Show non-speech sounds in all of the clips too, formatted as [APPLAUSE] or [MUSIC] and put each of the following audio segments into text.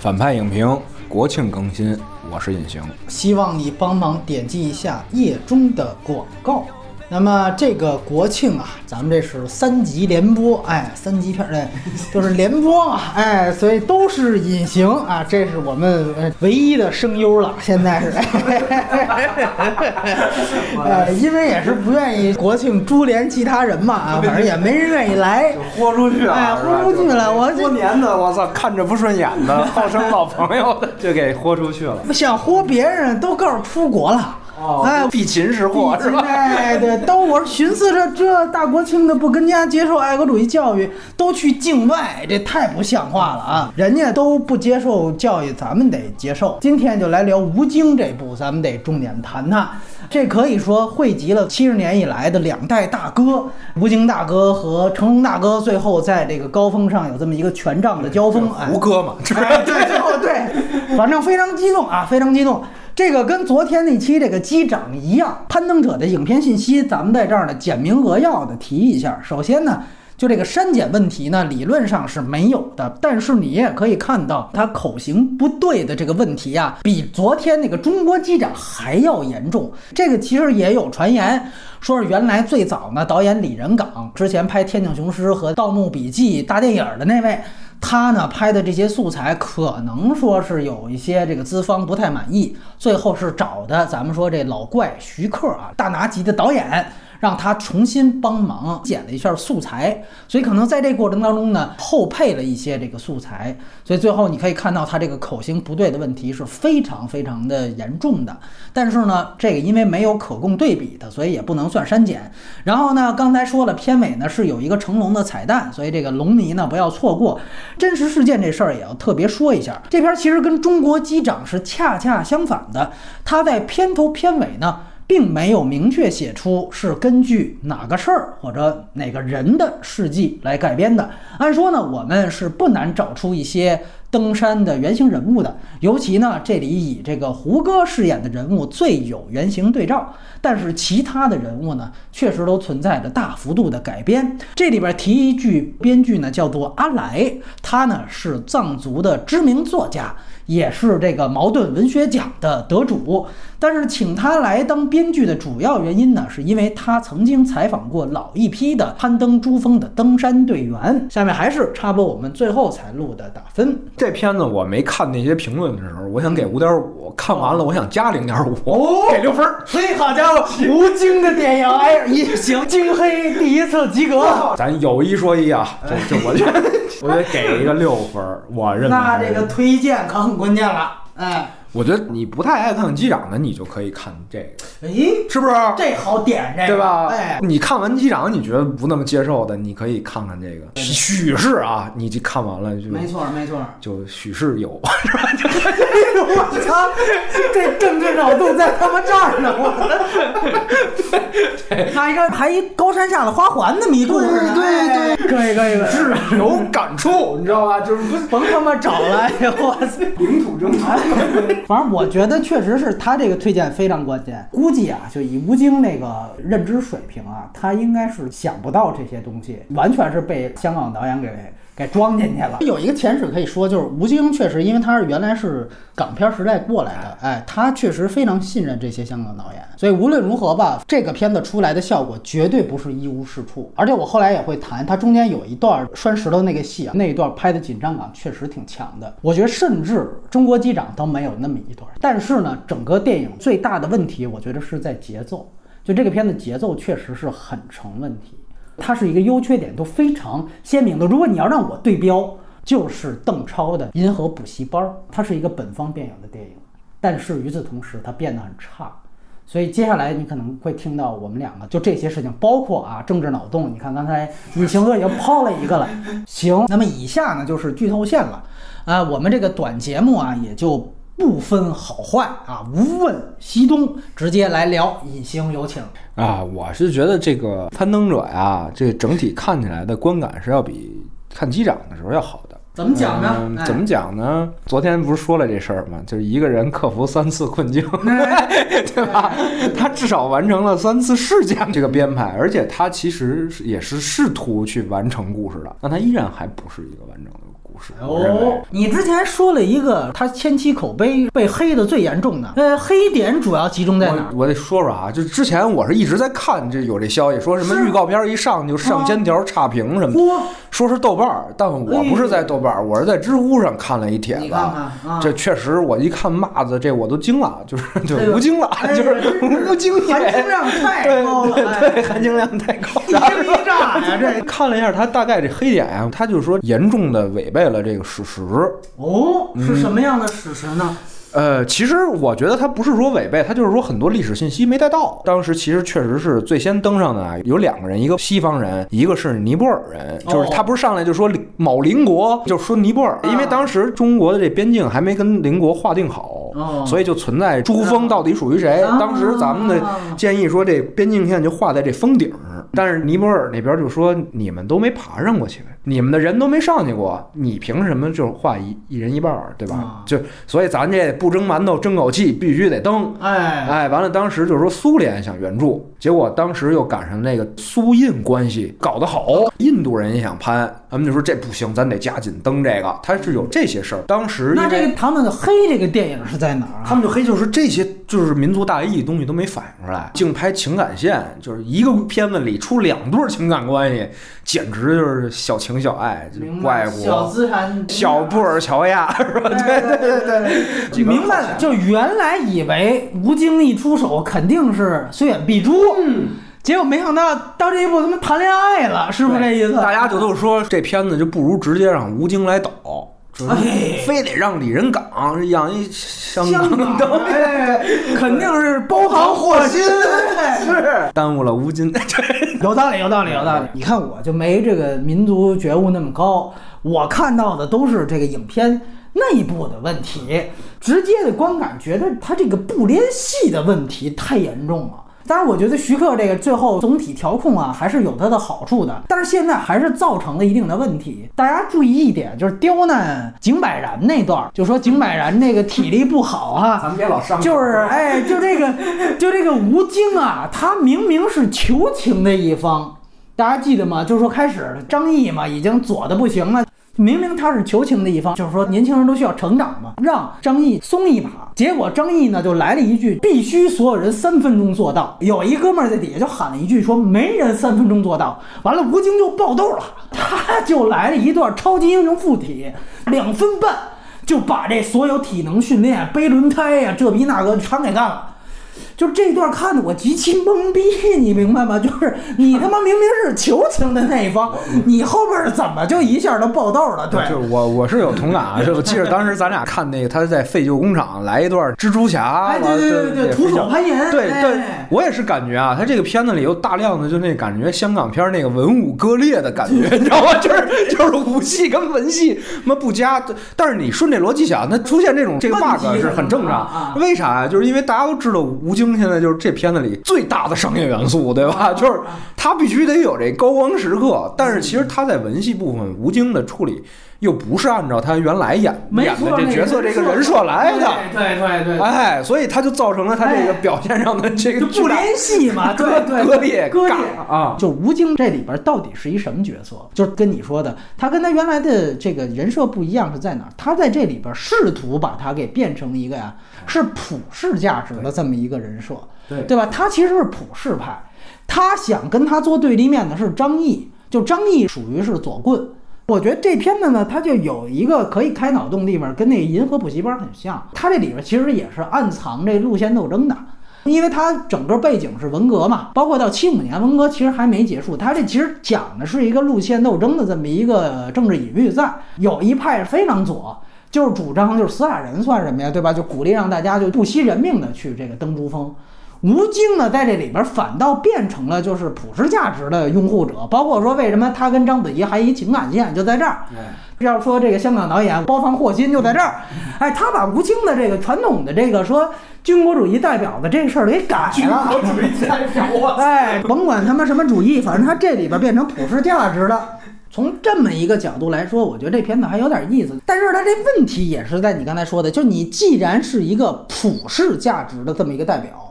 反派影评国庆更新，我是隐形。希望你帮忙点击一下页中的广告。那么这个国庆啊，咱们这是三级联播，哎，三级片儿，哎，都是联播嘛，哎，所以都是隐形啊，这是我们呃唯一的声优了，现在是，哎，因为也是不愿意国庆株连其他人嘛，啊，反正也没人愿意来，豁出去了，哎，豁出去了，我多年的我操，看着不顺眼的，号称老朋友的，就给豁出去了。不想豁别人，都告诉出国了。哦哎，避秦识货是吧？哎，对，都我寻思着这大国庆的不跟家接受爱国主义教育，都去境外，这太不像话了啊！人家都不接受教育，咱们得接受。今天就来聊《吴京》这部，咱们得重点谈谈。这可以说汇集了七十年以来的两代大哥，吴京大哥和成龙大哥，最后在这个高峰上有这么一个权杖的交锋。哎胡歌嘛？哎，对，最后对，反正非常激动啊，非常激动。这个跟昨天那期这个机长一样，攀登者的影片信息，咱们在这儿呢简明扼要的提一下。首先呢，就这个删减问题呢，理论上是没有的，但是你也可以看到他口型不对的这个问题啊，比昨天那个中国机长还要严重。这个其实也有传言。说是原来最早呢，导演李仁港之前拍《天井雄狮》和《盗墓笔记》大电影的那位，他呢拍的这些素材可能说是有一些这个资方不太满意，最后是找的咱们说这老怪徐克啊，大拿级的导演。让他重新帮忙剪了一下素材，所以可能在这过程当中呢，后配了一些这个素材，所以最后你可以看到他这个口型不对的问题是非常非常的严重的。但是呢，这个因为没有可供对比的，所以也不能算删减。然后呢，刚才说了，片尾呢是有一个成龙的彩蛋，所以这个龙迷呢不要错过。真实事件这事儿也要特别说一下，这片其实跟中国机长是恰恰相反的，他在片头片尾呢。并没有明确写出是根据哪个事儿或者哪个人的事迹来改编的。按说呢，我们是不难找出一些登山的原型人物的，尤其呢，这里以这个胡歌饰演的人物最有原型对照。但是其他的人物呢，确实都存在着大幅度的改编。这里边提一句，编剧呢叫做阿来，他呢是藏族的知名作家。也是这个茅盾文学奖的得主，但是请他来当编剧的主要原因呢，是因为他曾经采访过老一批的攀登珠峰的登山队员。下面还是插播我们最后才录的打分。这片子我没看那些评论的时候，我想给五点五，看完了我想加零点五，哦给六分儿。嘿，好家伙，[LAUGHS] 吴京的电影，哎，也行，京黑第一次及格。[LAUGHS] 咱有一说一啊，这这我觉得 [LAUGHS] 我得给一个六分儿，我认为那这个推荐可很关键了，哎，我觉得你不太爱看机长的，你就可以看这个，哎，是不是？这好点这个，对吧？哎，你看完机长，你觉得不那么接受的，你可以看看这个许氏啊，你这看完了就没错没错。就许氏有，[LAUGHS] 我操，这政治脑洞在他妈这儿呢！我，[LAUGHS] 还一个还一高山下的花环那么一故事呢，对对，可以可以可以，是有感触，你知道吧？就是不甭他妈找了，我操！[LAUGHS] 领土征服。反正我觉得确实是他这个推荐非常关键。估计啊，就以吴京那个认知水平啊，他应该是想不到这些东西，完全是被香港导演给给装进去了。[LAUGHS] 有一个前史可以说，就是吴京确实，因为他是原来是港片时代过来的，哎，他确实非常信任这些香港导演，所以无论如何吧，这个片子出来的效果绝对不是一无是处。而且我后来也会谈，他中间有一段拴石头那个戏啊，那一段拍的紧张感确实挺强的。我觉得甚至中国机长都没有那么一段。但是呢，整个电影最大的问题，我觉得是在节奏，就这个片子节奏确实是很成问题。它是一个优缺点都非常鲜明的。如果你要让我对标，就是邓超的《银河补习班》，它是一个本方电影的电影，但是与此同时，它变得很差。所以接下来你可能会听到我们两个就这些事情，包括啊政治脑洞。你看刚才隐形哥已经抛了一个了。行，那么以下呢就是剧透线了。啊，我们这个短节目啊也就不分好坏啊，无问西东，直接来聊隐形有请。啊，我是觉得这个攀登者呀，这整体看起来的观感是要比看机长的时候要好的。怎么讲呢？怎么讲呢？昨天不是说了这事儿吗？就是一个人克服三次困境，[LAUGHS] [LAUGHS] 对吧？他至少完成了三次事件这个编排，而且他其实是也是试图去完成故事的，但他依然还不是一个完整的故哦，你之前说了一个他前期口碑被黑的最严重的，呃，黑点主要集中在哪儿？我我得说说啊，就之前我是一直在看这有这消息，说什么预告片一上就上千条差评什么的，说是豆瓣儿，但我不是在豆瓣儿，我是在知乎上看了一帖子。这确实，我一看骂的这我都惊了，就是 [LAUGHS] 就无精了，哎就是无精含金血，量太高了，对哎。对，含金量太高。一惊一乍呀，[LAUGHS] 这看了一下他大概这黑点呀，他就是说严重的违背了这个史实。哦，是什么样的史实呢？呃，其实我觉得他不是说违背，他就是说很多历史信息没带到。当时其实确实是最先登上的啊，有两个人，一个西方人，一个是尼泊尔人，就是他不是上来就说某邻国，就说尼泊尔，因为当时中国的这边境还没跟邻国划定好，哦所以就存在珠峰到底属于谁。当时咱们的建议说这边境线就画在这峰顶儿，但是尼泊尔那边就说你们都没爬上过去。呗，你们的人都没上去过，你凭什么就画一一人一半儿，对吧？啊就所以咱这不蒸馒头争口气，必须得登。哎，哎，完了，当时就是说苏联想援助，结果当时又赶上那个苏印关系搞得好，印度人也想攀，他们就说这不行，咱得加紧登这个。他是有这些事儿，当时那这个他们的黑这个电影是在哪儿啊？他们就黑，就是这些就是民族大义东西都没反映出来，净拍情感线，就是一个片子里出两对儿情感关系，简直就是小情小爱，外小资产小布尔乔亚是吧？对对对对明白了，就原来以为吴京一出手肯定是虽远必诛，嗯，结果没想到到这一步他妈谈恋爱了，是不是这意思？大家就都说这片子就不如直接让吴京来导，就是哎非得让李仁港养一香香港都哎，肯定是包含祸心，哎是耽误了吴京。[LAUGHS] 有道理，有道理，有道理。你看，我就没这个民族觉悟那么高，我看到的都是这个影片内部的问题，直接的观感觉得他这个不连戏的问题太严重了。当然，我觉得徐克这个最后总体调控啊，还是有它的好处的。但是现在还是造成了一定的问题。大家注意一点，就是刁难井柏然那段儿，就说井柏然那个体力不好啊，咱们别老上就是哎，就这个，就这个吴京啊，他明明是求情的一方，大家记得吗？就是说开始张译嘛，已经左的不行了。明明他是求情的一方，就是说年轻人都需要成长嘛，让张译松一把。结果张译呢就来了一句：“必须所有人三分钟做到。”有一哥们在底下就喊了一句说：“没人三分钟做到。”完了，吴京就爆豆了，他就来了一段超级英雄附体，两分半就把这所有体能训练、背轮胎呀、这逼那个全给干了。就这段看的我极其懵逼，你明白吗？[LAUGHS] 就是你他妈明明是求情的那一方，你后边怎么就一下都爆豆了？对，就我我是有同感啊，就我记得当时咱俩看那个他在废旧工厂来一段蜘蛛侠，哎，对对对对，徒手攀岩，对哎对，我也是感觉啊，他这个片子里有大量的就那感觉香港片儿那个文武割裂的感觉，[LAUGHS] 你知道吗？就是就是武戏跟文戏他妈不加，但是你顺这逻辑想，那出现这种这个 bug 是很正常。为啥呀？就是因为大家都知道吴京现在就是这片子里最大的商业元素，对啊吧？就是他必须得有这高光时刻，但是其实他在文戏部分，吴京的处理又不是按照他原来演演的这角色这个人设设来的。对对对对，哎，所以他就造成了他这个哎表现上的这个不联系嘛，对对，割裂割裂啊就吴京这里边到底是一什么角色？就是跟你说的，他跟他原来的这个人设不一样是在哪儿？他在这里边试图把他给变成一个呀是普世价值的这么一个人设，对对吧？他其实是普世派，他想跟他做对立面的是张译，就张译属于是左棍。我觉得这片子呢，它就有一个可以开脑洞地方，跟那《银河补习班》很像。它这里边其实也是暗藏这路线斗争的，因为它整个背景是文革嘛，包括到七五年文革其实还没结束。它这其实讲的是一个路线斗争的这么一个政治隐喻在，有一派非常左。就是主张就是死俩人算什么呀，对吧？就鼓励让大家就不惜人命的去这个登珠峰。吴京呢，在这里边反倒变成了就是普世价值的拥护者，包括说为什么他跟章子怡还一情感线就在这儿。要说这个香港导演包藏祸心就在这儿，哎，他把吴京的这个传统的这个说军国主义代表的这个事儿给改了。[LAUGHS] 主义代表啊！哎，甭管他妈什么主义，反正他这里边变成普世价值了。从这么一个角度来说，我觉得这片子还有点意思。但是它这问题也是在你刚才说的，就你既然是一个普世价值的这么一个代表，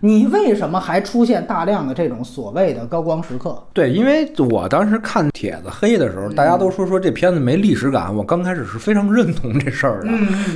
你为什么还出现大量的这种所谓的高光时刻？对，因为我当时看帖子黑的时候，大家都说说这片子没历史感，我刚开始是非常认同这事儿的，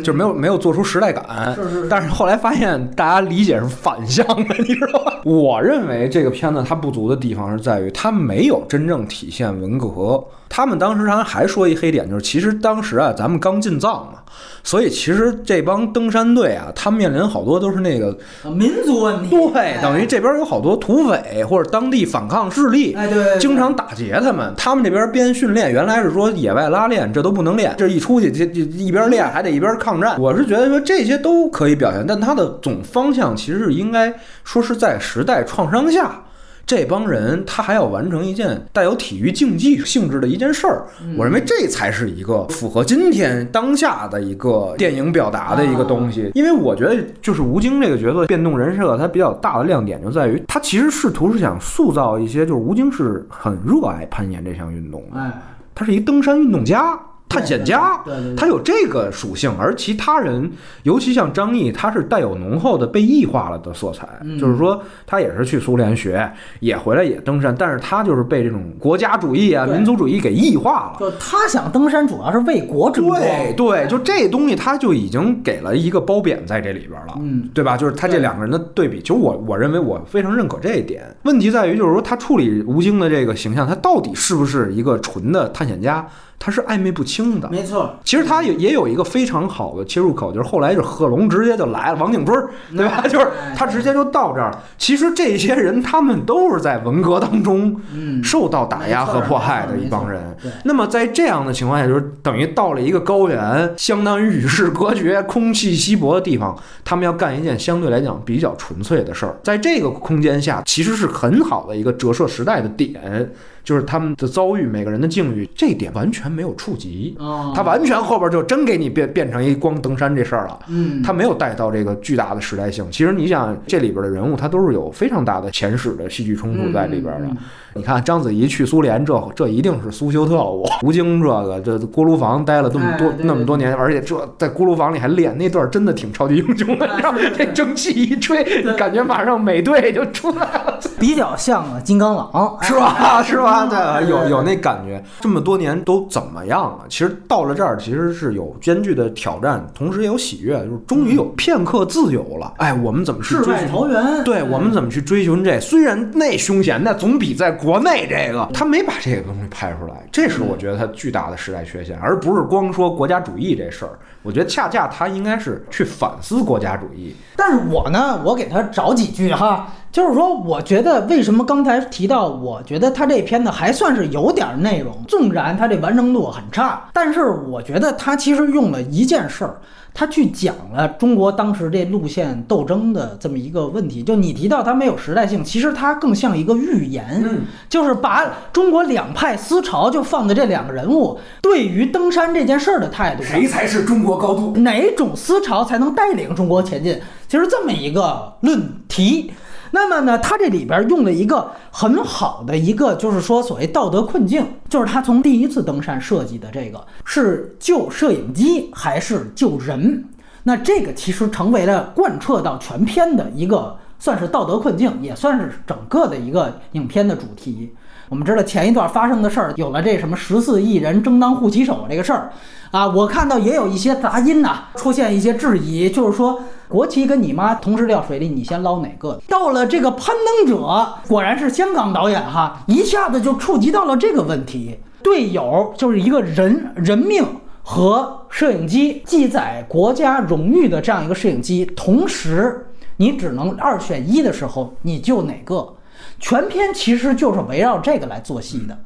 就是没有没有做出时代感。是是但是后来发现大家理解是反向的，你知道吗？[LAUGHS] 我认为这个片子它不足的地方是在于它没有真正体现文革。他们当时还还说一黑点，就是其实当时啊，咱们刚进藏嘛，所以其实这帮登山队啊，他们面临好多都是那个民族问题，对，等于这边有好多土匪或者当地反抗势力，哎，对，经常打劫他们。他们这边边训练，原来是说野外拉练，这都不能练，这一出去就就一边练还得一边抗战。我是觉得说这些都可以表现，但它的总方向其实是应该说是在时代创伤下。这帮人他还要完成一件带有体育竞技性质的一件事儿，我认为这才是一个符合今天当下的一个电影表达的一个东西。因为我觉得，就是吴京这个角色变动人设，它比较大的亮点就在于，他其实试图是想塑造一些，就是吴京是很热爱攀岩这项运动的，他是一登山运动家。探险家，他有这个属性，而其他人，尤其像张译，他是带有浓厚的被异化了的色彩。就是说，他也是去苏联学，也回来也登山，但是他就是被这种国家主义啊、民族主义给异化了。就他想登山，主要是为国争光。对对，就这东西，他就已经给了一个褒贬在这里边了，嗯，对吧？就是他这两个人的对比，其实我我认为我非常认可这一点。问题在于，就是说他处理吴京的这个形象，他到底是不是一个纯的探险家？他是暧昧不清的，没错。其实他也也有一个非常好的切入口，就是后来是贺龙直接就来了，王景春，对吧？就是他直接就到这儿。其实这些人他们都是在文革当中受到打压和迫害的一帮人。那么在这样的情况下，就是等于到了一个高原，相当于与世隔绝、空气稀薄的地方，他们要干一件相对来讲比较纯粹的事儿。在这个空间下，其实是很好的一个折射时代的点。就是他们的遭遇，每个人的境遇，这点完全没有触及。他完全后边就真给你变变成一光登山这事儿了。嗯，他没有带到这个巨大的时代性。其实你想，这里边的人物他都是有非常大的前史的戏剧冲突在里边的。你看章子怡去苏联，这这一定是苏修特务。吴京这个这锅炉房待了这么多那么多年，而且这在锅炉房里还练那段，真的挺超级英雄的。[LAUGHS] 这蒸汽一吹，[LAUGHS] 感觉马上美队就出来了，比较像啊金刚狼，是吧？[LAUGHS] 是吧？对，有有那感觉。这么多年都怎么样了？其实到了这儿，其实是有艰巨的挑战，同时也有喜悦，就是终于有片刻自由了。哎，我们怎么去追求？对，我们怎么去追寻这？虽然那凶险，那总比在。国内这个他没把这个东西拍出来，这是我觉得他巨大的时代缺陷，而不是光说国家主义这事儿。我觉得恰恰他应该是去反思国家主义。但是我呢，我给他找几句哈，就是说，我觉得为什么刚才提到，我觉得他这片子还算是有点内容，纵然他这完成度很差，但是我觉得他其实用了一件事儿。他去讲了中国当时这路线斗争的这么一个问题，就你提到它没有时代性，其实它更像一个预言，就是把中国两派思潮就放在这两个人物对于登山这件事儿的态度，谁才是中国高度？哪种思潮才能带领中国前进？其实这么一个论题。那么呢，他这里边用了一个很好的一个，就是说所谓道德困境，就是他从第一次登山设计的这个是救摄影机还是救人？那这个其实成为了贯彻到全片的一个，算是道德困境，也算是整个的一个影片的主题。我们知道前一段发生的事儿，有了这什么十四亿人争当护旗手这个事儿。啊，我看到也有一些杂音呐，出现一些质疑，就是说国旗跟你妈同时掉水里，你先捞哪个？到了这个攀登者，果然是香港导演哈，一下子就触及到了这个问题。队友就是一个人人命和摄影机，记载国家荣誉的这样一个摄影机，同时你只能二选一的时候，你救哪个？全篇其实就是围绕这个来做戏的。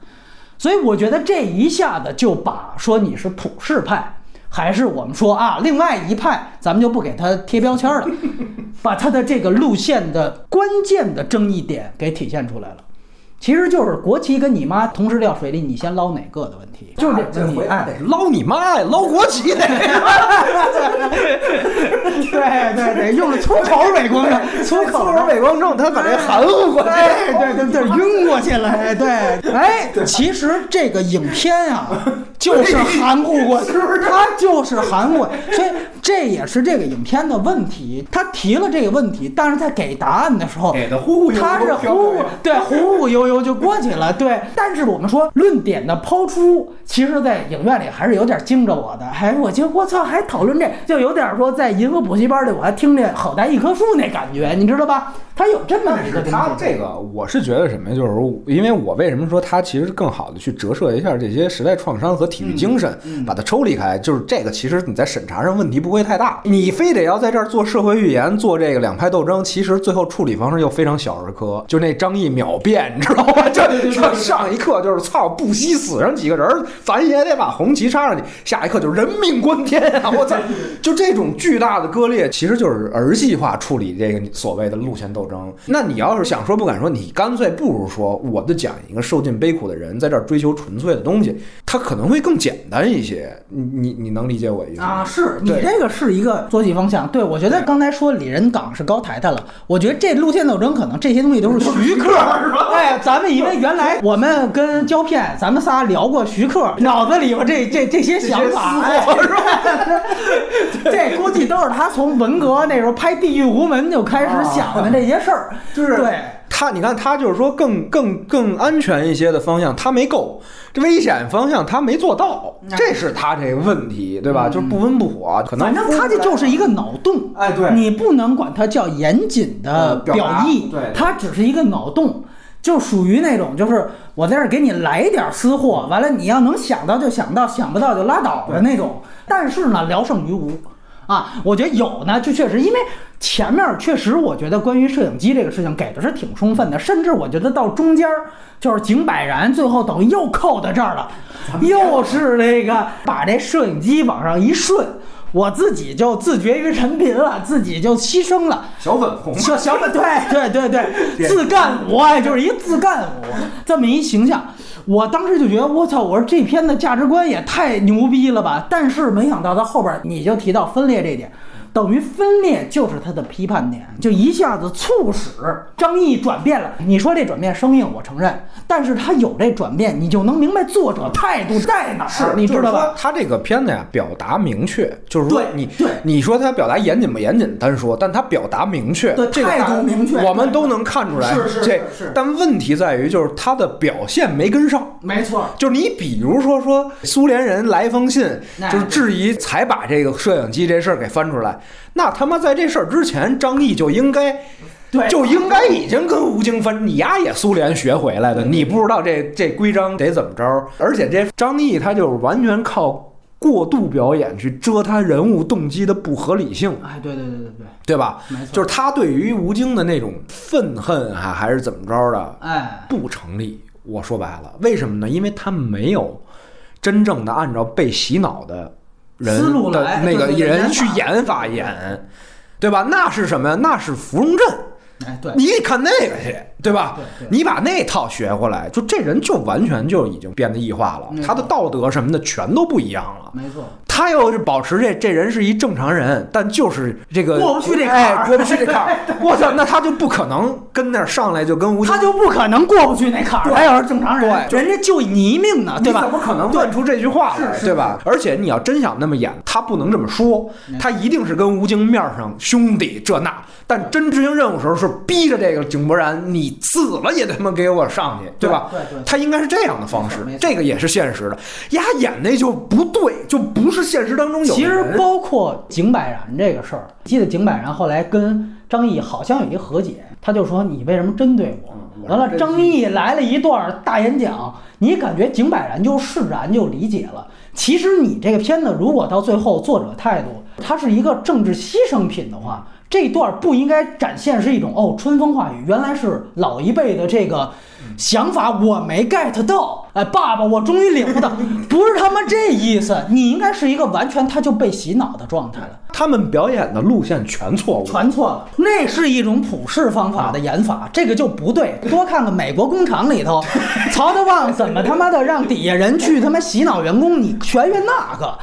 所以我觉得这一下子就把说你是普世派，还是我们说啊另外一派，咱们就不给他贴标签了，[LAUGHS] 把他的这个路线的关键的争议点给体现出来了。其实就是国旗跟你妈同时掉水里，你先捞哪个的问题，就是这你哎，捞你妈呀，捞国旗得。对对对，用了粗口伪光正，粗口伪光正，他把这含糊过去，对对对，晕过去了，哎对，哎，其实这个影片啊，[LAUGHS] 就是含糊过去，他就是含糊，所以这也是这个影片的问题。他提了这个问题，但是在给答案的时候，给的忽忽悠悠，他是忽对忽忽悠悠就过去了，对。但是我们说论点的抛出，其实，在影院里还是有点惊着我的，还我觉得我操，还讨论这就有点说在银河补习班里，我还听见好大一棵树那感觉，你知道吧？他有这么一个东西。他这个，我是觉得什么呀？就是因为我为什么说他其实更好的去折射一下这些时代创伤和体育精神，把它抽离开，就是这个其实你在审查上问题不会太大。你非得要在这儿做社会预言，做这个两派斗争，其实最后处理方式又非常小儿科。就那张译秒变，你知道吗？就上上一刻就是操，不惜死上几个人，咱也得把红旗插上去。下一刻就人命关天啊！我操，[LAUGHS] 就这种巨大的割裂，其实就是儿戏化处理这个所谓的路线斗争。那你要是想说不敢说，你干脆不如说，我就讲一个受尽悲苦的人在这儿追求纯粹的东西，他可能会更简单一些。你你你能理解我意思吗啊？是你这个是一个作息方向。对，我觉得刚才说李仁港是高抬他了。我觉得这路线斗争可能这些东西都是徐克，是吧？哎，咱们因为原来我们跟胶片，咱们仨聊过徐克，脑子里边这这这些想法，是吧？[LAUGHS] 这估计都是他从文革那时候拍《地狱无门》就开始想的这些。事儿。就是对。他，你看他就是说更更更安全一些的方向，他没够。这危险方向，他没做到，这是他这个问题，对吧？就是不温不火，可能反正他这就是一个脑洞，哎，对，你不能管它叫严谨的表意，对，他只是一个脑洞，就属于那种就是我在这给你来点私货，完了你要能想到就想到，想不到就拉倒的那种。但是呢，聊胜于无。啊，我觉得有呢，就确实，因为前面确实，我觉得关于摄影机这个事情给的是挺充分的，甚至我觉得到中间儿就是井柏然最后等于又扣到这儿了，又是那个把这摄影机往上一顺，我自己就自绝于人民了，自己就牺牲了。小粉红，小小粉，对对对对，[LAUGHS] 自干五，就是一自干五这么一形象。我当时就觉得，我操！我说这片的价值观也太牛逼了吧！但是没想到到后边你就提到分裂这点。等于分裂就是他的批判点，就一下子促使张译转变了。你说这转变生硬，我承认，但是他有这转变，你就能明白作者态度在哪儿，你知道吧？他这个片子呀，表达明确，就是说你对你说他表达严谨不严谨单说，但他表达明确，态度明确，我们都能看出来。是是是。但问题在于，就是他的表现没跟上。没错，就是你比如说说苏联人来一封信，就是质疑，才把这个摄影机这事儿给翻出来。那他妈在这事儿之前，张译就应该，对，就应该已经跟吴京分。你丫也苏联学回来的，你不知道这这规章得怎么着？而且这张译他就是完全靠过度表演去遮他人物动机的不合理性。哎，对对对对对，对吧？没错，就是他对于吴京的那种愤恨啊，还是怎么着的？哎，不成立。我说白了，为什么呢？因为他没有真正的按照被洗脑的。人的那个人去演法演，对吧？那是什么呀？那是芙蓉镇。哎，对，你得看那个去，对吧？你把那套学过来，就这人就完全就已经变得异化了，他的道德什么的全都不一样了。没错，他要是保持这这人是一正常人，但就是这个过不去这坎儿，过不去这坎儿。[LAUGHS] 我操，那他就不可能跟那上来就跟吴，他就不可能过不去那坎儿。他要是正常人，对，人家就你一命呢，对吧？怎么可能断出这句话来，对吧？而且你要真想那么演，他不能这么说，他一定是跟吴京面上兄弟这那，但真执行任务时候是逼着这个。井柏然，你死了也他妈给我上去，对吧？对对，他应该是这样的方式，这个也是现实的。丫演那就不对，就不是现实当中有。其实包括井柏然这个事儿，记得井柏然后来跟张译好像有一和解，他就说你为什么针对我？完了，张译来了一段大演讲，你感觉井柏然就释然就理解了。其实你这个片子如果到最后作者态度，他是一个政治牺牲品的话。这段不应该展现是一种哦春风化雨，原来是老一辈的这个想法，我没 get 到。哎，爸爸，我终于领悟到，[LAUGHS] 不是他妈这意思。你应该是一个完全他就被洗脑的状态了。他们表演的路线全错误，全错了。那是一种普世方法的演法，这个就不对。多看看美国工厂里头，[LAUGHS] 曹德旺怎么他妈的让底下人去他妈洗脑员工，你学学那个。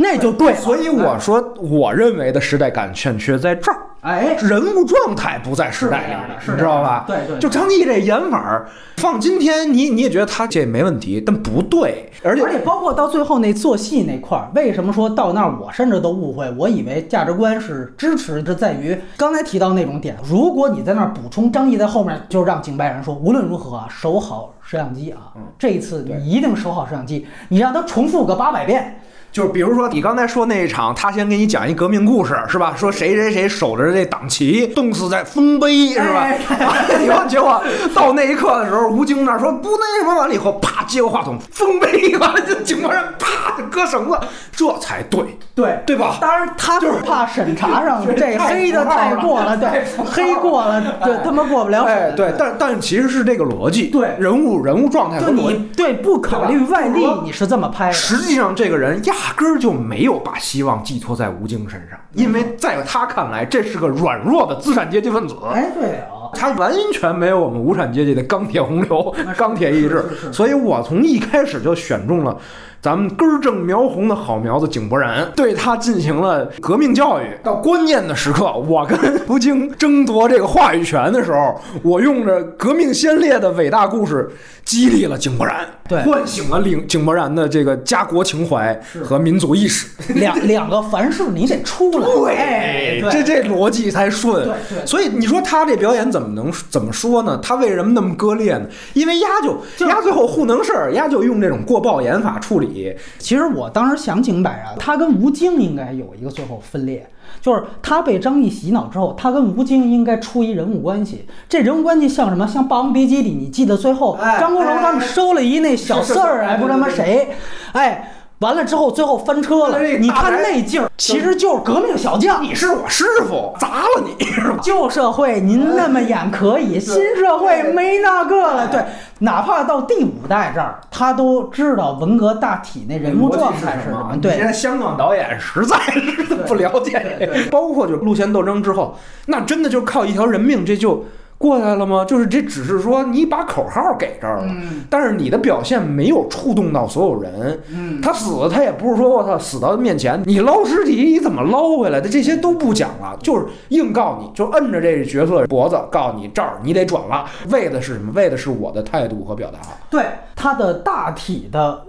那就对，所以我说，我认为的时代感欠缺在这儿。哎，人物状态不在时代里是这样的你知道吧？对对就张译这演法儿放今天，你你也觉得他这没问题，但不对，而且而且包括到最后那做戏那块儿，为什么说到那儿我甚至都误会，我以为价值观是支持，这在于刚才提到那种点，如果你在那儿补充张译在后面就让井柏然说，无论如何啊，守好摄像机啊，这一次你一定守好摄像机，你让他重复个八百遍，就是比如说你刚才说那一场，他先给你讲一革命故事是吧？说谁谁谁守着这党旗，冻死在丰碑是吧？哎 [LAUGHS] 以后结果到那一刻的时候，吴京那儿说不那什么，完了以后啪接过话筒，丰碑完了就警官人啪就割绳子，这才对，对对吧？当然，他就是怕审查上这太黑的太过了，对，黑过了，对他妈过不了哎，审。对，但但其实是这个逻辑，对人物人物状态和就逻辑。你对不考虑外力你是这么拍的。实际上，这个人压根儿就没有把希望寄托在吴京身上，因为在他看来，这是个软弱的资产阶级分子。哎，对啊，他完全没有我们无产阶级的钢铁洪流、钢铁意志所以我从一开始就选中了咱们根正苗红的好苗子井柏然，对他进行了革命教育。到关键的时刻，我跟吴京争夺这个话语权的时候，我用着革命先烈的伟大故事激励了井柏然，对唤醒了井井柏然的这个家国情怀和民族意识。两两个凡是你得出来，对这这逻辑才顺。对对所以你说他这表演怎么能怎么说呢？他为什么那么割裂呢？因为丫就就丫最后糊弄事儿，丫就用这种过爆演法处理。其实我当时想井柏然，他跟吴京应该有一个最后分裂，就是他被张译洗脑之后，他跟吴京应该出一人物关系。这人物关系像什么？像《霸王别姬》里，你记得最后哎张国荣他们哎收了一那小四儿，是是是哎，不知道他妈谁，哎。完了之后，最后翻车了。你看那劲儿，其实就是革命小将。你是我师傅，砸了你是吧？旧社会您那么演可以，新社会没那个了。对，哪怕到第五代这儿，他都知道文革大体那人物状态是什么。对，现在香港导演实在是不了解对对包括就路线斗争之后，那真的就靠一条人命，这就过来了吗？就是这只是说你把口号给这儿了，嗯但是你的表现没有触动到所有人。嗯，他死，他也不是说我操死到面前，你捞尸体你怎么捞回来的，这些都不讲了，就是硬告你，就摁着这角色脖子告诉你这儿你得转了，为的是什么？为的是我的态度和表达。对他的大体的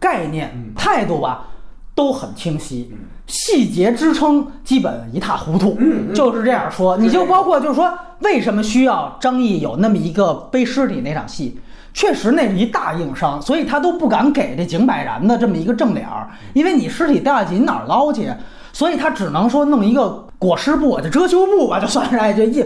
概念、嗯态度吧，都很清晰，细节支撑基本一塌糊涂，嗯嗯就是这样说。你就包括就是说，为什么需要张译有那么一个背尸体那场戏？确实那是一大硬伤，所以他都不敢给这景柏然的这么一个正脸儿，因为你尸体掉下去，你哪儿捞去？所以他只能说弄一个裹尸布，就遮羞布吧，就算是哎这一。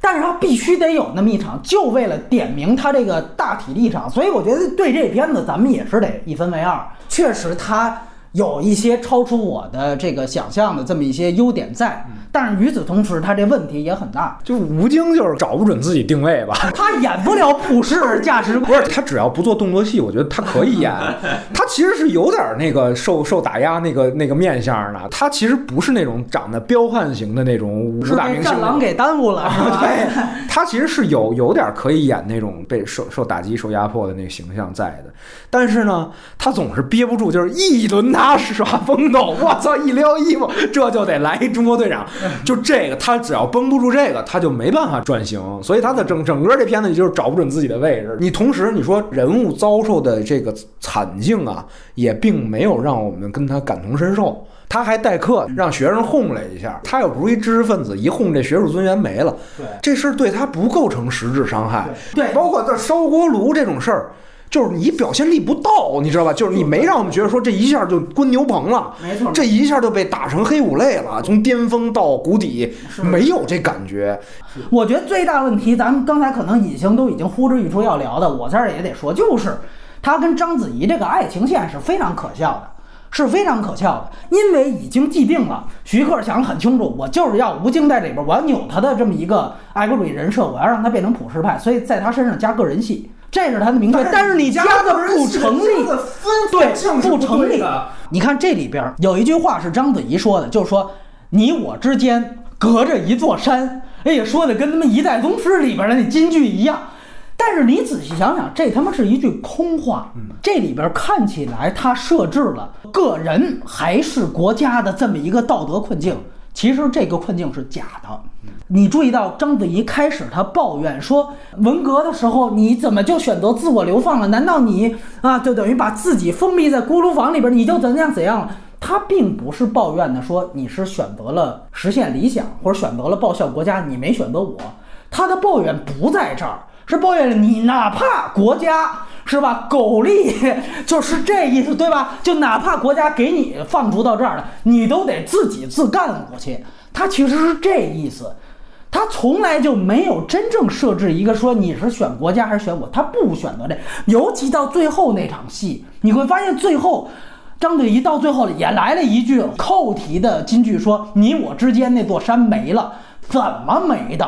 但是他必须得有那么一场，就为了点明他这个大体立场。所以我觉得对这片子咱们也是得一分为二。确实他有一些超出我的这个想象的这么一些优点在，但是与此同时，他这问题也很大。就吴京就是找不准自己定位吧。[LAUGHS] 他演不了普世价值观。[LAUGHS] 不是他只要不做动作戏，我觉得他可以演。[LAUGHS] 他其实是有点那个受受打压那个那个面相的。他其实不是那种长得彪悍型的那种武打明星。战狼给耽误了？对，他其实是有有点可以演那种被受受打击、受压迫的那个形象在的，但是呢，他总是憋不住，就是一轮他耍风头，我操，一撩衣服，这就得来一中国队长，[LAUGHS] 就这个，他只要绷不住这个，他就没办法转型，所以他的整整个这片子就是找不准自己的位置。你同时你说人物遭受的这个惨境啊，也并没有让我们跟他感同身受。他还代课让学生哄了一下，他又不是一知识分子，一哄这学术尊严没了。对这事儿对他不构成实质伤害。对包括这烧锅炉这种事儿，就是你表现力不到，你知道吧？就是你没让我们觉得说这一下就滚牛棚了，没错，这一下就被打成黑五类了，从巅峰到谷底没有这感觉。我觉得最大问题，咱们刚才可能隐形都已经呼之欲出要聊的，我这儿也得说，就是他跟章子怡这个爱情线是非常可笑的。是非常可笑的，因为已经既定了。徐克想得很清楚，我就是要吴京在里边，我要扭他的这么一个爱国主义人设，我要让他变成普世派，所以在他身上加个人戏，这是他的明确。但是你加的不成立，对，不成立。你看这里边有一句话是章子怡说的，就是说你我之间隔着一座山，哎呀，说的跟他妈《一代宗师》里边的那金句一样。但是你仔细想想，这他妈是一句空话。这里边看起来他设置了个人还是国家的这么一个道德困境，其实这个困境是假的。你注意到章子怡开始她抱怨说，文革的时候你怎么就选择自我流放了？难道你啊就等于把自己封闭在锅炉房里边，你就怎样怎样？她并不是抱怨的说你是选择了实现理想或者选择了报效国家，你没选择我。她的抱怨不在这儿，是抱怨你，哪怕国家是吧，狗力 [LAUGHS] 就是这意思，对吧？就哪怕国家给你放逐到这儿了，你都得自己自干过去。他其实是这意思。他从来就没有真正设置一个说你是选国家还是选我，他不选择这。尤其到最后那场戏，你会发现最后章子怡到最后也来了一句扣题的金句，说你我之间那座山没了，怎么没的？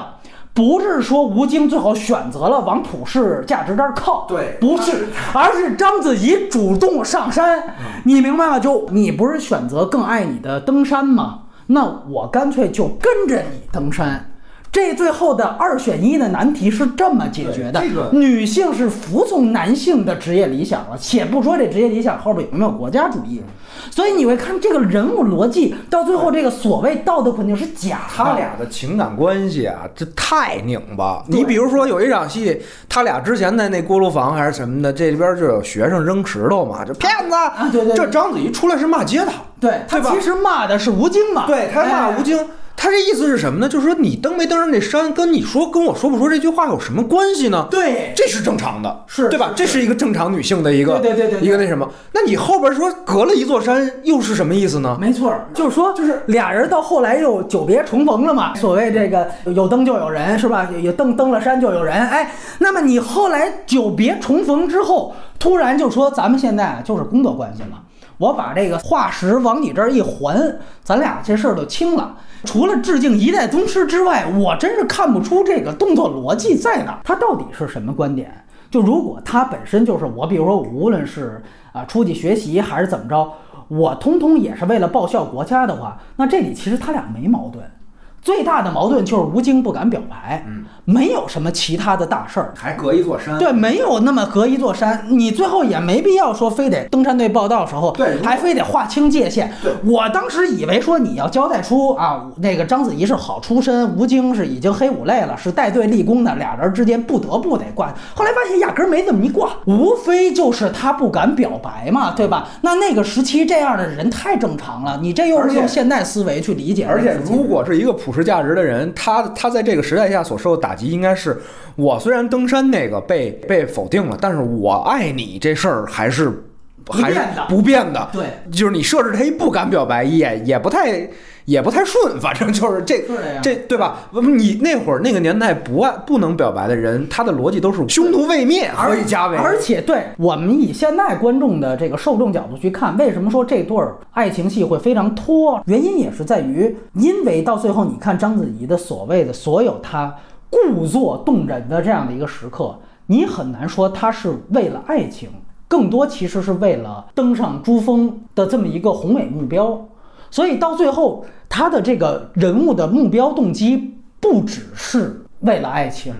不是说吴京最后选择了往普世价值这儿靠，对，不是，而是章子怡主动上山，你明白吗？就你不是选择更爱你的登山吗？那我干脆就跟着你登山。这最后的二选一的难题是这么解决的：这个女性是服从男性的职业理想了，且不说这职业理想后边有没有国家主义，所以你会看这个人物逻辑到最后，这个所谓道德困境是假的。他俩的情感关系啊，这太拧巴。你比如说有一场戏，他俩之前在那锅炉房还是什么的，这边就有学生扔石头嘛，就骗子！啊对对对。这章子怡出来是骂街的，对他其实骂的是吴京嘛，对他骂哎。吴京。他这意思是什么呢？就是说你登没登上这山，跟你说跟我说不说这句话有什么关系呢？对这是正常的，是对吧？这是一个正常女性的一个对对对对对一个那什么。那你后边说隔了一座山，又是什么意思呢？没错，就是说，就是俩人到后来又久别重逢了嘛。所谓这个有灯就有人，是吧？有有登登了山就有人。哎，那么你后来久别重逢之后，突然就说咱们现在啊就是工作关系了，我把这个化石往你这儿一还，咱俩这事儿就清了。除了致敬一代宗师之外，我真是看不出这个动作逻辑在哪，他到底是什么观点？就如果他本身就是我，比如说我无论是啊出去学习还是怎么着，我通通也是为了报效国家的话，那这里其实他俩没矛盾，最大的矛盾就是吴京不敢表白，嗯，没有什么其他的大事儿。还隔一座山，对，没有那么隔一座山，你最后也没必要说非得登山队报道时候，对还非得划清界限对。我当时以为说你要交代出啊，那个章子怡是好出身，吴京是已经黑五类了，是带队立功的，俩人之间不得不得挂。后来发现压根儿没这么一挂，无非就是他不敢表白嘛，对吧？那那个时期这样的人太正常了，你这又是用现代思维去理解这而且如果是一个普世价值的人，他他在这个时代下所受的打击，应该是我虽然登山那个被被否定了，但是我爱你这事儿还是还是不变的。对，就是你设置他一不敢表白，也也不太也不太顺，[LAUGHS] 反正就是这是这对吧？你那会儿那个年代不爱不能表白的人，他的逻辑都是凶徒未灭，何以家为？而且，对我们以现在观众的这个受众角度去看，为什么说这对儿爱情戏会非常拖？原因也是在于，因为到最后，你看章子怡的所谓的所有她故作动人的这样的一个时刻，你很难说她是为了爱情，更多其实是为了登上珠峰的这么一个宏伟目标。所以到最后，他的这个人物的目标动机不只是为了爱情。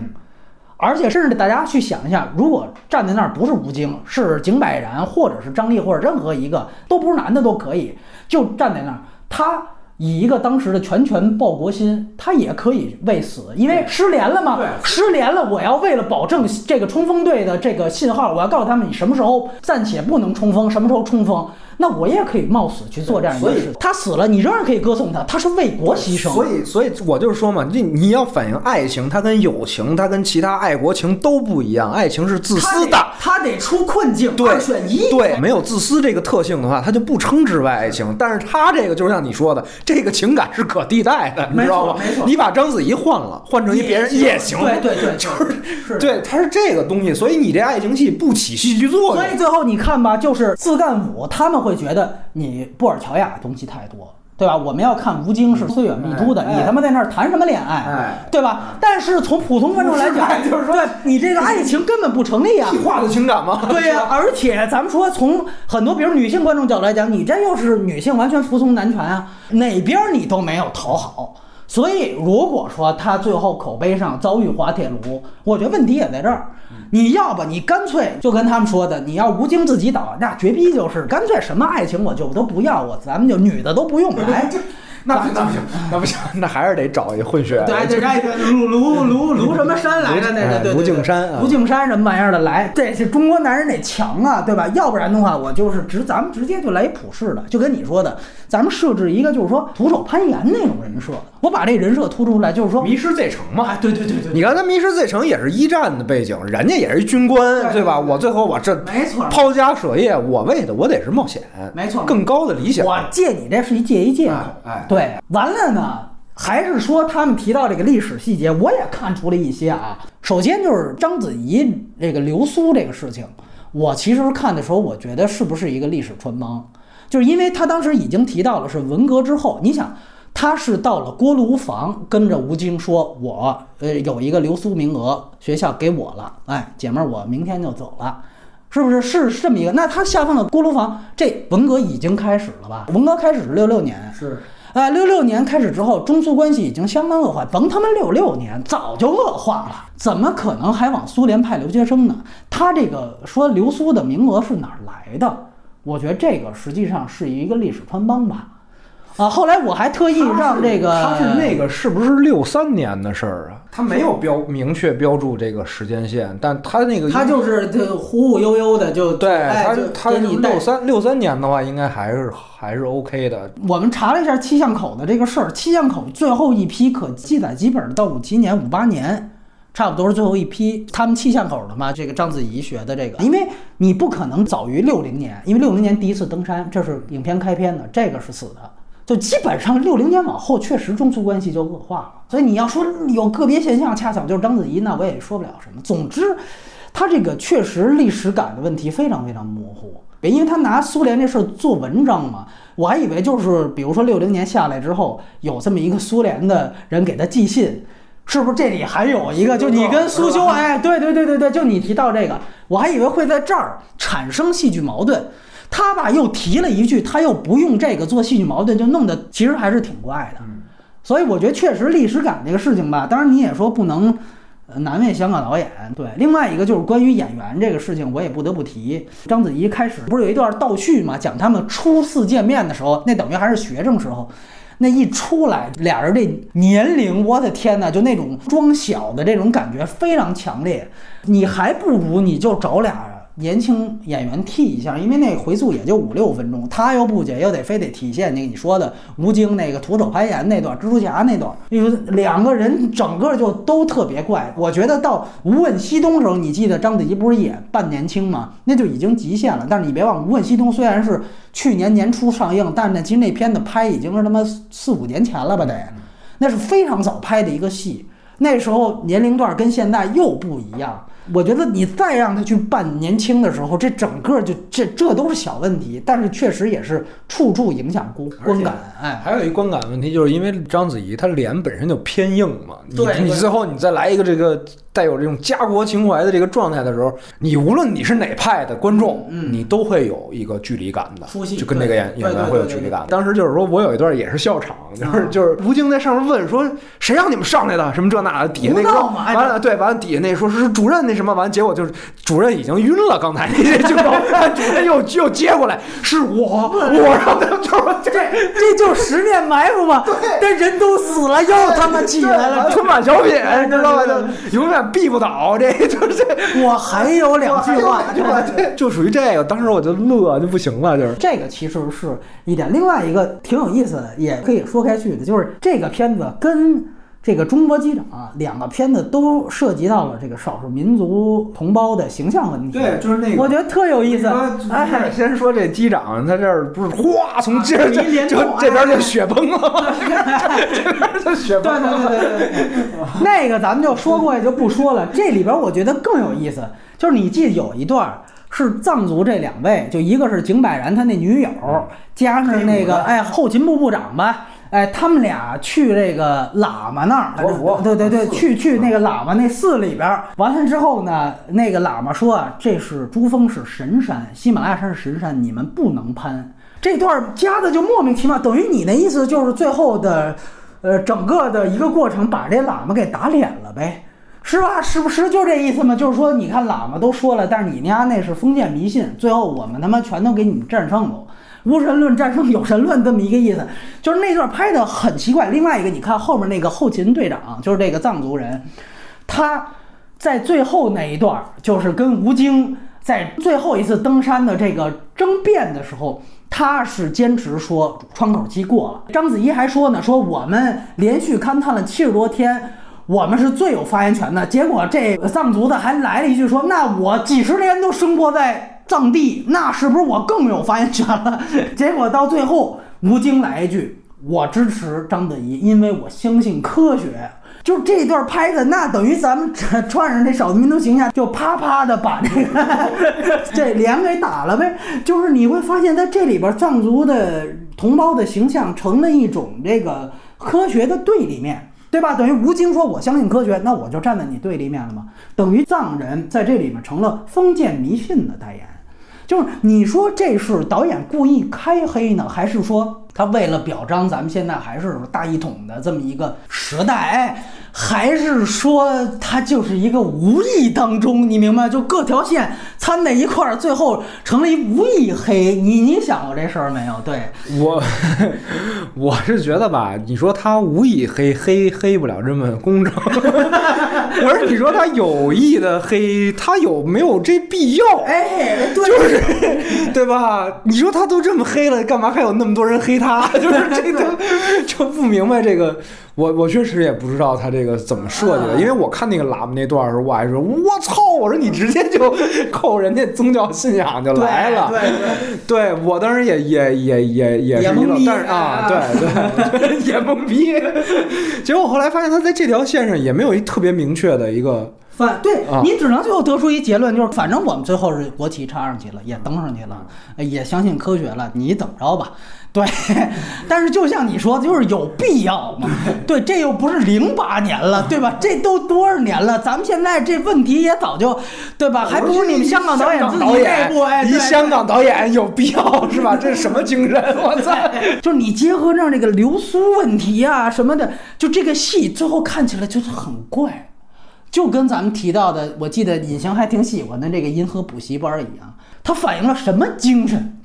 而且甚至大家去想一下，如果站在那儿不是吴京，是井柏然，或者是张译，或者任何一个都不是男的都可以，就站在那儿，他以一个当时的拳拳报国心，他也可以为死，因为失联了嘛对，失联了，我要为了保证这个冲锋队的这个信号，我要告诉他们你什么时候暂且不能冲锋，什么时候冲锋，那我也可以冒死去做这样一件事。他死了，你仍然可以歌颂他，他是为国牺牲。所以，所以我就是说嘛，这你要反映爱情，它跟友情，它跟其他爱国情都不一样。爱情是自私的，他得出困境，对二选一。对，没有自私这个特性的话，他就不称之为爱情。但是他这个就像你说的，这个情感是可替代的，你知道吗没错？你把章子怡换了，换成一别人也行，对对对，[LAUGHS] 就是是。对，它是这个东西，所以你这爱情戏不起戏剧作用所。以最后你看吧，就是自干五，他们会觉得你布尔乔亚东西太多，对吧？我们要看吴京是虽远必诛的，哎你他妈在那儿谈什么恋爱，哎对吧？但是从普通观众来讲，就是说你这个爱情根本不成立啊。异化的情感吗？对呀、而且咱们说从很多比如女性观众角度来讲，你这又是女性完全服从男权啊，哪边你都没有讨好。所以如果说他最后口碑上遭遇滑铁卢，我觉得问题也在这儿。你要不你干脆就跟他们说的，你要吴京自己导，那绝逼就是干脆什么爱情我就都不要，我咱们就女的都不用来。[LAUGHS] 那不行，那不行，那不行，那还是得找一混血。对对对，卢卢卢 [LAUGHS] 卢什么山来着？那个对卢敬山，卢敬山什么玩意儿的来？这是中国男人得强啊，对吧？要不然的话，我就是直咱们直接就来一普世的，就跟你说的，咱们设置一个就是说徒手攀岩那种人设，我把这人设突出来，就是说迷失 Z 城嘛。对对对对，你看他迷失 Z 城也是一战的背景，人家也是一军官，对吧？我最后我这没错，抛家舍业，我为的我得是冒险，没错，更高的理想。我借你这是一借一借口，哎，对，完了呢，还是说他们提到这个历史细节，我也看出了一些啊。首先就是章子怡这个流苏这个事情，我其实看的时候，我觉得是不是一个历史穿帮？就是因为他当时已经提到了是文革之后，你想他是到了锅炉房，跟着吴京说，我呃有一个流苏名额，学校给我了，哎，姐们儿，我明天就走了。是不是是这么一个？那他下放到锅炉房，这文革已经开始了吧？文革开始是六六年，是啊，六六年开始之后，中苏关系已经相当恶化。甭他妈六六年，早就恶化了，怎么可能还往苏联派留学生呢？他这个说留苏的名额是哪儿来的？我觉得这个实际上是一个历史穿帮吧。啊，后来我还特意让这个，他是那个是不是六三年的事儿啊？他没有标明确标注这个时间线，但他那个他就是就忽忽悠悠的就对他他六三六三年的话，应该还是还是 OK 的。我们查了一下气象口的这个事儿，气象口最后一批可记载基本上到五七年、五八年，差不多是最后一批。他们气象口的嘛，这个章子怡学的这个，因为你不可能早于六零年，因为六零年第一次登山，这是影片开篇的，这个是死的。就基本上六零年往后，确实中苏关系就恶化了。所以你要说有个别现象，恰巧就是章子怡，那我也说不了什么。总之，他这个确实历史感的问题非常非常模糊。别因为他拿苏联这事儿做文章嘛，我还以为就是比如说六零年下来之后，有这么一个苏联的人给他寄信，是不是这里还有一个？就你跟苏修，哎，对对对对对，就你提到这个，我还以为会在这儿产生戏剧矛盾。他吧又提了一句，他又不用这个做戏剧矛盾，就弄得其实还是挺怪的。所以我觉得确实历史感这个事情吧，当然你也说不能难为香港导演。对，另外一个就是关于演员这个事情，我也不得不提。章子怡开始不是有一段倒叙嘛，讲他们初次见面的时候，那等于还是学生时候，那一出来俩人这年龄，我的天呐，就那种装小的这种感觉非常强烈。你还不如你就找俩。年轻演员替一下，因为那回溯也就五六分钟，他又不解，又得非得体现那个你说的吴京那个徒手攀岩那段，蜘蛛侠那段，因为两个人整个就都特别怪。我觉得到无问西东时候，你记得章子怡不是也半年轻吗？那就已经极限了。但是你别忘，无问西东虽然是去年年初上映，但是那其实那片子拍已经是他妈四五年前了吧？得，那是非常早拍的一个戏，那时候年龄段跟现在又不一样。我觉得你再让他去扮年轻的时候，这整个就这这都是小问题，但是确实也是处处影响观观感。哎，还有一观感问题，就是因为章子怡她脸本身就偏硬嘛，你对你最后你再来一个这个带有这种家国情怀的这个状态的时候，你无论你是哪派的观众，嗯。你都会有一个距离感的，就跟那个演演员会有距离感。当时就是说我有一段也是笑场，就是啊。就是吴京在上面问说谁让你们上来的，什么这那的，底下那个完了对，完了底下那说是主任那什么，完结果就是主任已经晕了，刚才那些镜头，主任又又接过来是我，我让他就是这。这就是十面埋伏嘛。对，这人都死了，又他妈起来了。春晚小品，你知道吧？对对就永远避不倒，这就是我还有两句话，就就属于这个。当时我就乐就不行了，就是这个其实是一点，另外一个挺有意思的，也可以说开去的，就是这个片子跟这个《中国机长》啊两个片子都涉及到了这个少数民族同胞的形象问题。对就是那个我觉得特有意思。哎，哎，先说这机长，他这儿不是哗从这这就 [LAUGHS] 这边就雪崩了吗？这边就雪对崩了。对对对对对，[LAUGHS] 那个咱们就说过也就不说了。这里边我觉得更有意思，就是你记得有一段是藏族这两位，就一个是景柏然他那女友，加上那个哎后勤部部长吧。哎，他们俩去这个喇嘛那儿，对对对，去去那个喇嘛那寺里边儿，完了之后呢，那个喇嘛说啊，这是珠峰是神山，喜马拉雅山是神山，你们不能攀。这段加的就莫名其妙，等于你那意思就是最后的，呃，整个的一个过程把这喇嘛给打脸了呗，是吧？是不是就这意思吗？就是说，你看喇嘛都说了，但是你家那是封建迷信，最后我们他妈全都给你们战胜了。无神论战胜有神论这么一个意思，就是那段拍的很奇怪。另外一个，你看后面那个后勤队长，就是这个藏族人，他在最后那一段，就是跟吴京在最后一次登山的这个争辩的时候，他是坚持说窗口期过了。章子怡还说呢，说我们连续勘探了七十多天。我们是最有发言权的。结果这个藏族的还来了一句说：“那我几十年都生活在藏地，那是不是我更有发言权了？” [LAUGHS] 结果到最后，吴京来一句：“我支持章子怡，因为我相信科学。”就这段拍的，那等于咱们穿上这少数民族形象，就啪啪的把这个 [LAUGHS] 这脸给打了呗。就是你会发现在这里边，藏族的同胞的形象成了一种这个科学的对立面。对吧？等于吴京说：“我相信科学，那我就站在你对立面了吗？”等于藏人在这里面成了封建迷信的代言。就是你说这是导演故意开黑呢，还是说他为了表彰咱们现在还是大一统的这么一个时代？还是说他就是一个无意当中，你明白？就各条线掺在一块儿，最后成了一无意黑。你你想过这事儿没有？对我，[LAUGHS] 我是觉得吧，你说他无意黑黑黑不了这么公正，[LAUGHS] 我说你说他有意的黑，他有没有这必要？哎，对，就是对吧？你说他都这么黑了，干嘛还有那么多人黑他？[LAUGHS] 就是这个就不明白这个。我我确实也不知道他这个怎么设计的，因为我看那个喇嘛那段的时候，我还说我操！我说你直接就扣人家宗教信仰就来了，对对，对我当时也也也也也是一愣，但是啊，对对，[LAUGHS] 也懵逼。[LAUGHS] 结果后来发现他在这条线上也没有一特别明确的一个反，对你只能最后得出一结论，就是反正我们最后是国旗插上去了，也登上去了，也相信科学了，你怎么着吧？[LAUGHS] 对，但是就像你说，就是有必要吗？对，这又不是零八年了，对吧？这都多少年了？咱们现在这问题也早就，对吧？还不如你们香港导演自己内部哎，离香港导演有必要是吧？这是什么精神？我操！就是你结合上这个流苏问题啊什么的，就这个戏最后看起来就是很怪，就跟咱们提到的，我记得尹翔还挺喜欢的这个银河补习班一样，它反映了什么精神？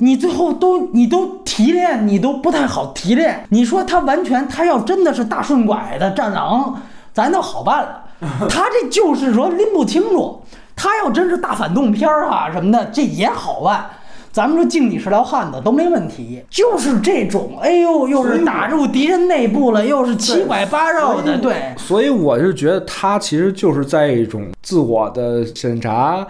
你最后都你都提炼，你都不太好提炼。你说他完全，他要真的是大顺拐的战狼，咱倒好办了。[LAUGHS] 他这就是说拎不清楚。他要真是大反动片儿啊什么的，这也好办。咱们说敬你是条汉子都没问题，就是这种，哎呦，又是打入敌人内部了，又是七拐八绕的，对。所以我就觉得他其实就是在一种自我的审查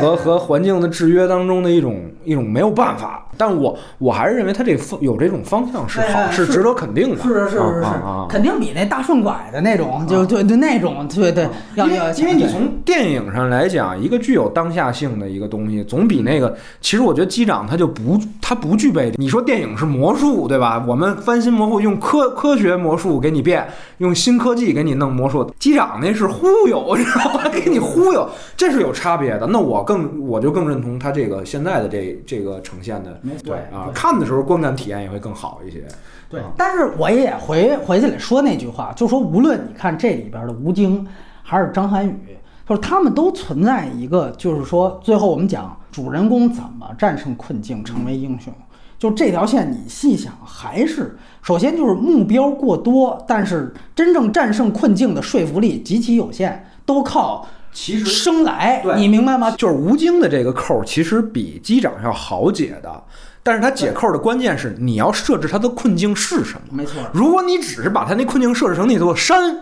和和环境的制约当中的一种一种没有办法。但我我还是认为他这方有这种方向是好，是值得肯定的。是是是是是，肯定比那大顺拐的那种，就对对那种，对对。因为因为你从电影上来讲，一个具有当下性的一个东西，总比那个，其实我觉得机长他就不他不具备。你说电影是魔术，对吧？我们翻新魔术，用科科学魔术给你变，用新科技给你弄魔术。机长那是忽悠，你知道吗？给你忽悠，这是有差别的。那我更我就更认同他这个现在的这这个呈现的。对啊，看的时候观感体验也会更好一些。对，但是我也回回去来说那句话，就说无论你看这里边的吴京还是张涵予，就是他们都存在一个，就是说最后我们讲主人公怎么战胜困境成为英雄，就这条线你细想，还是首先就是目标过多，但是真正战胜困境的说服力极其有限，都靠。其实生来，你明白吗？就是吴京的这个扣，其实比机长要好解的。但是他解扣的关键是，你要设置他的困境是什么？没错。如果你只是把他那困境设置成那座山，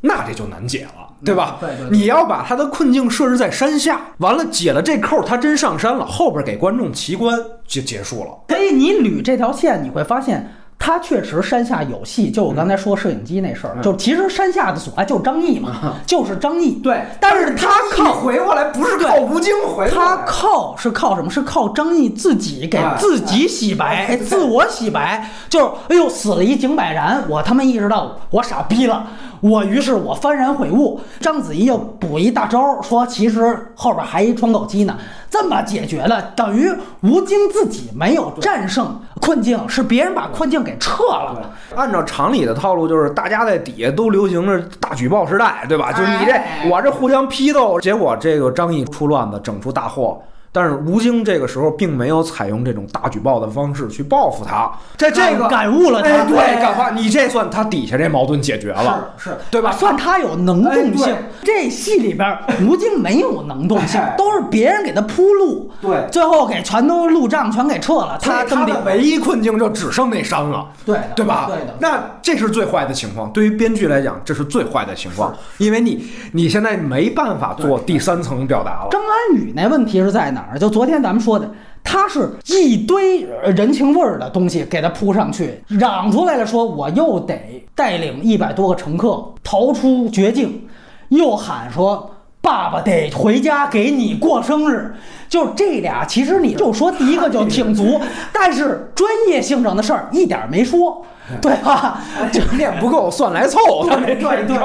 那这就难解了，对吧？对对。你要把他的困境设置在山下，完了解了这扣，他真上山了，后边给观众奇观就结束了。所以你捋这条线，你会发现。他确实山下有戏，就我刚才说摄影机那事儿，就其实山下的所爱就是张译嘛，就是张译。对，但是他靠回过来不是靠吴京回来，他靠是靠什么？是靠张译自己给自己洗白，自我洗白。就是哎呦，死了一井柏然，我他妈意识到我傻逼了，我于是我幡然悔悟。章子怡又补一大招，说其实后边还一窗口期呢。这么解决了，等于吴京自己没有战胜困境，是别人把困境给撤了。按照常理的套路，就是大家在底下都流行着大举报时代，对吧？就是你这我这互相批斗，结果这个张译出乱子，整出大祸。但是吴京这个时候并没有采用这种大举报的方式去报复他，在这个感悟了他，哎，对，感化你这算他底下这矛盾解决了，是是，对吧？算他有能动性。这戏里边吴京没有能动性，都是别人给他铺路，对，最后给全都路障全给撤了，他他的唯一困境就只剩那山了，对对吧？对的，那这是最坏的情况，对于编剧来讲，这是最坏的情况，因为你你现在没办法做第三层表达了。张安宇那问题是在哪儿？就昨天咱们说的，他是一堆人情味儿的东西给他铺上去，嚷出来了，说我又得带领一百多个乘客逃出绝境，又喊说爸爸得回家给你过生日，就这俩，其实你就说第一个就挺足，[LAUGHS] 但是专业性上的事儿一点没说。对吧？[LAUGHS] 就练不够算来凑，对对对。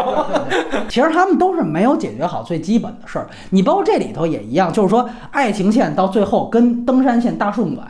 其实他们都是没有解决好最基本的事儿。你包括这里头也一样，就是说爱情线到最后跟登山线大顺拐，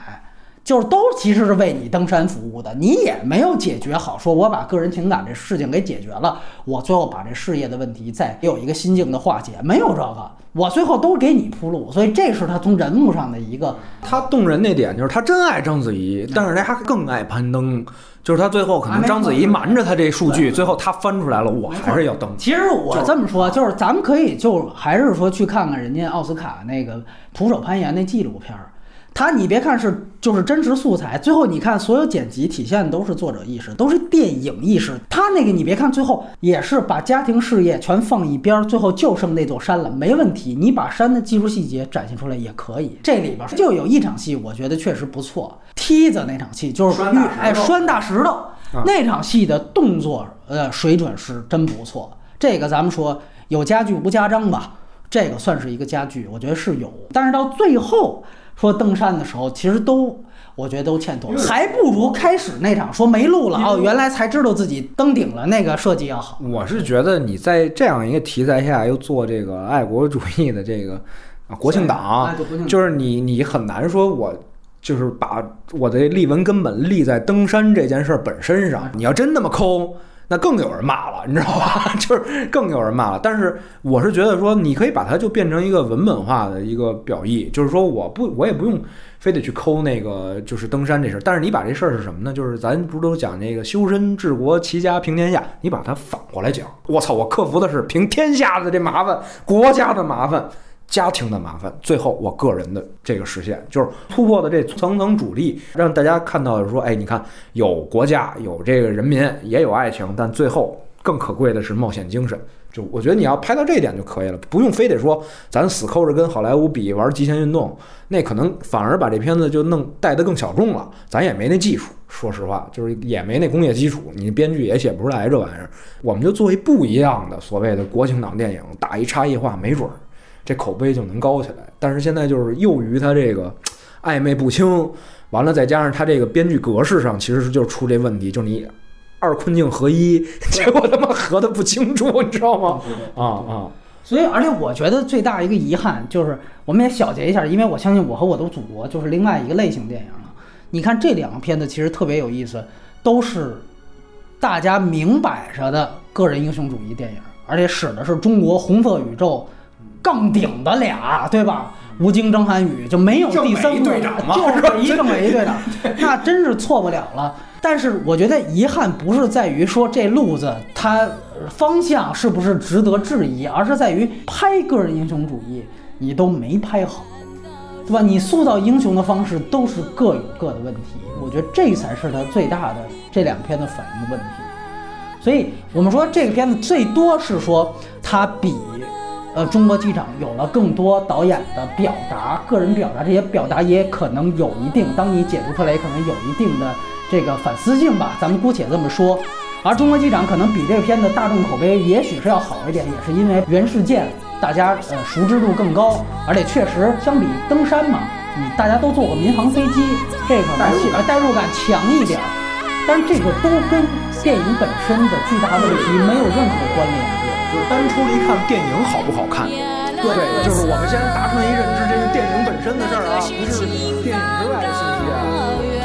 就是都其实是为你登山服务的。你也没有解决好，说我把个人情感这事情给解决了，我最后把这事业的问题再有一个心境的化解，没有这个。我最后都给你铺路，所以这是他从人物上的一个。他动人那点就是他真爱章子怡，但是他更爱攀登。就是他最后可能章子怡瞒着他这数据，最后他翻出来了，我还是要登。其实我这么说，就是咱们可以就还是说去看看人家奥斯卡那个徒手攀岩那纪录片儿。他你别看是就是真实素材，最后你看所有剪辑体现的都是作者意识，都是电影意识。他那个你别看最后也是把家庭事业全放一边，最后就剩那座山了，没问题。你把山的技术细节展现出来也可以。这里边就有一场戏，我觉得确实不错，梯子那场戏就是哎拴大石头那场戏的动作呃水准是真不错。这个咱们说有家具无家章吧，这个算是一个家具，我觉得是有。但是到最后。说登山的时候，其实都我觉得都欠妥，还不如开始那场说没路了哦，原来才知道自己登顶了，那个设计要好。我是觉得你在这样一个题材下又做这个爱国主义的这个啊国庆档，就是你你很难说我就是把我的立文根本立在登山这件事本身上。你要真那么抠。那更有人骂了，你知道吧？[LAUGHS] 就是更有人骂了。但是我是觉得说，你可以把它就变成一个文本化的一个表意，就是说，我不，我也不用非得去抠那个就是登山这事儿。但是你把这事儿是什么呢？就是咱不是都讲那个修身治国齐家平天下，你把它反过来讲。我操，我克服的是平天下的这麻烦，国家的麻烦。家庭的麻烦，最后我个人的这个实现，就是突破的这层层阻力，让大家看到说，哎，你看有国家，有这个人民，也有爱情，但最后更可贵的是冒险精神。就我觉得你要拍到这一点就可以了，不用非得说咱死抠着跟好莱坞比玩极限运动，那可能反而把这片子就弄带得更小众了。咱也没那技术，说实话，就是也没那工业基础，你编剧也写不出来这玩意儿。我们就做一不一样的所谓的国情党电影，打一差异化，没准儿。这口碑就能高起来，但是现在就是由于它这个暧昧不清，完了再加上它这个编剧格式上，其实就出这问题，就是你二困境合一，[LAUGHS] 结果他妈合的不清楚，你知道吗？啊啊！所以，而且我觉得最大一个遗憾就是，我们也小结一下，因为我相信我和我的祖国就是另外一个类型电影了。你看这两个片子其实特别有意思，都是大家明摆着的个人英雄主义电影，而且使的是中国红色宇宙。杠顶的俩，对吧？吴京、张涵予就没有第三队长就是一政委一队长，[LAUGHS] 那真是错不了了。但是我觉得遗憾不是在于说这路子它方向是不是值得质疑，而是在于拍个人英雄主义你都没拍好，对吧？你塑造英雄的方式都是各有各的问题，我觉得这才是他最大的这两篇的反映的问题。所以我们说这个片子最多是说它比。呃，中国机场有了更多导演的表达，个人表达，这些表达也可能有一定，当你解读出来，也可能有一定的这个反思性吧，咱们姑且这么说。而中国机长可能比这片子大众口碑也许是要好一点，也是因为原事件大家呃熟知度更高，而且确实相比登山嘛，你大家都坐过民航飞机，这个代入感强一点。但这个都跟电影本身的巨大问题没有任何关联。就是单出一看电影好不好看，对，就是我们先达成一认知，这是电影本身的事儿啊，不是电影之外的信息啊，对。